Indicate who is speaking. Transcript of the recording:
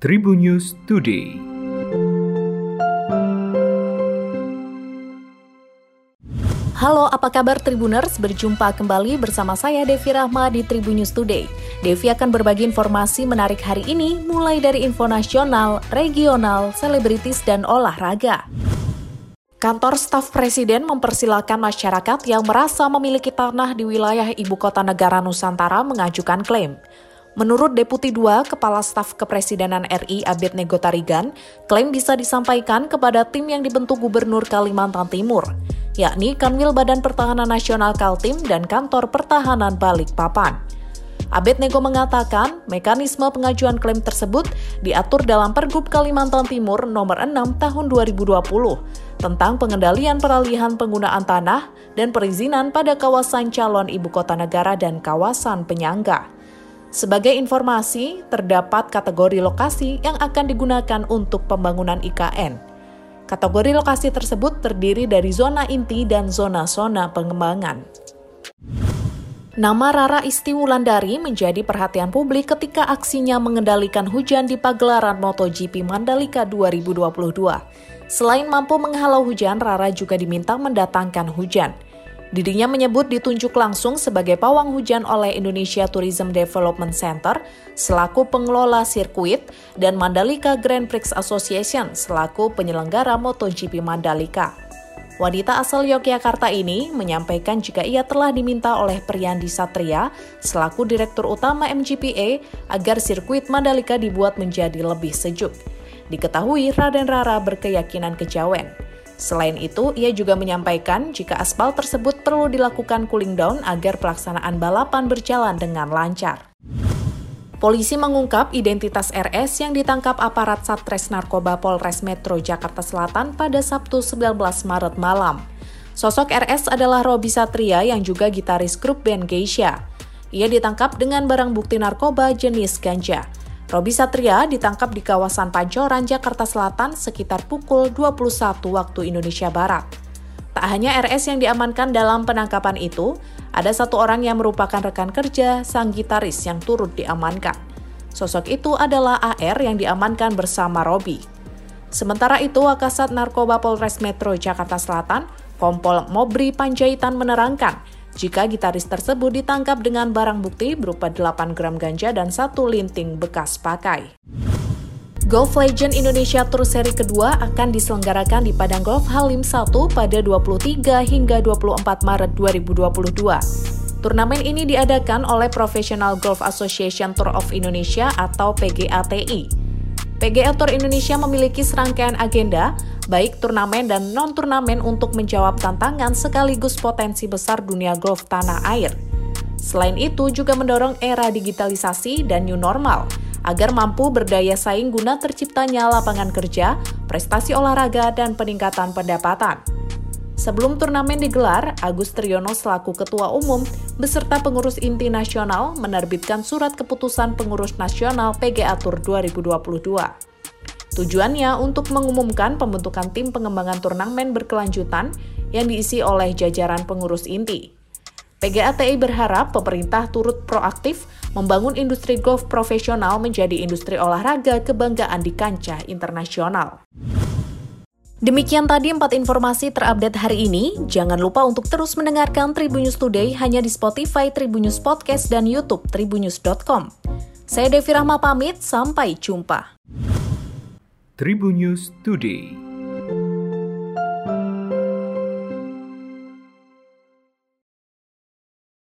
Speaker 1: Tribunnews Today.
Speaker 2: Halo, apa kabar Tribuners? Berjumpa kembali bersama saya Devi Rahma di Tribunnews Today. Devi akan berbagi informasi menarik hari ini, mulai dari info nasional, regional, selebritis, dan olahraga. Kantor Staf Presiden mempersilahkan masyarakat yang merasa memiliki tanah di wilayah ibu kota negara Nusantara mengajukan klaim. Menurut Deputi 2 Kepala Staf Kepresidenan RI Abed Nego Tarigan, klaim bisa disampaikan kepada tim yang dibentuk Gubernur Kalimantan Timur, yakni Kanwil Badan Pertahanan Nasional Kaltim dan Kantor Pertahanan Balikpapan. Abed Nego mengatakan, mekanisme pengajuan klaim tersebut diatur dalam Pergub Kalimantan Timur nomor 6 tahun 2020 tentang pengendalian peralihan penggunaan tanah dan perizinan pada kawasan calon ibu kota negara dan kawasan penyangga. Sebagai informasi, terdapat kategori lokasi yang akan digunakan untuk pembangunan IKN. Kategori lokasi tersebut terdiri dari zona inti dan zona-zona pengembangan. Nama Rara Isti Wulandari menjadi perhatian publik ketika aksinya mengendalikan hujan di pagelaran MotoGP Mandalika 2022. Selain mampu menghalau hujan, Rara juga diminta mendatangkan hujan. Dirinya menyebut ditunjuk langsung sebagai pawang hujan oleh Indonesia Tourism Development Center selaku pengelola sirkuit dan Mandalika Grand Prix Association selaku penyelenggara MotoGP Mandalika. Wanita asal Yogyakarta ini menyampaikan jika ia telah diminta oleh Priyandi Satria selaku Direktur Utama MGPA agar sirkuit Mandalika dibuat menjadi lebih sejuk. Diketahui Raden Rara berkeyakinan kejawen. Selain itu, ia juga menyampaikan jika aspal tersebut perlu dilakukan cooling down agar pelaksanaan balapan berjalan dengan lancar. Polisi mengungkap identitas RS yang ditangkap aparat Satres Narkoba Polres Metro Jakarta Selatan pada Sabtu 19 Maret malam. Sosok RS adalah Robi Satria yang juga gitaris grup band Geisha. Ia ditangkap dengan barang bukti narkoba jenis ganja. Robi Satria ditangkap di kawasan Pancoran, Jakarta Selatan sekitar pukul 21 waktu Indonesia Barat. Tak hanya RS yang diamankan dalam penangkapan itu, ada satu orang yang merupakan rekan kerja sang gitaris yang turut diamankan. Sosok itu adalah AR yang diamankan bersama Robi. Sementara itu, Wakasat Narkoba Polres Metro Jakarta Selatan, Kompol Mobri Panjaitan menerangkan, jika gitaris tersebut ditangkap dengan barang bukti berupa 8 gram ganja dan satu linting bekas pakai. Golf Legend Indonesia Tour seri kedua akan diselenggarakan di Padang Golf Halim 1 pada 23 hingga 24 Maret 2022. Turnamen ini diadakan oleh Professional Golf Association Tour of Indonesia atau PGATI. PGA Tour Indonesia memiliki serangkaian agenda, baik turnamen dan non-turnamen untuk menjawab tantangan sekaligus potensi besar dunia golf tanah air. Selain itu, juga mendorong era digitalisasi dan new normal, agar mampu berdaya saing guna terciptanya lapangan kerja, prestasi olahraga, dan peningkatan pendapatan. Sebelum turnamen digelar, Agus Triyono selaku Ketua Umum beserta pengurus inti nasional menerbitkan surat keputusan pengurus nasional PGA Tour 2022. Tujuannya untuk mengumumkan pembentukan tim pengembangan turnamen berkelanjutan yang diisi oleh jajaran pengurus inti. PGATI berharap pemerintah turut proaktif membangun industri golf profesional menjadi industri olahraga kebanggaan di kancah internasional. Demikian tadi empat informasi terupdate hari ini. Jangan lupa untuk terus mendengarkan Tribunnews Today hanya di Spotify, Tribunnews Podcast, dan YouTube tribunnews.com. Saya Devi Rahma pamit, sampai jumpa.
Speaker 1: Tribunnews Today.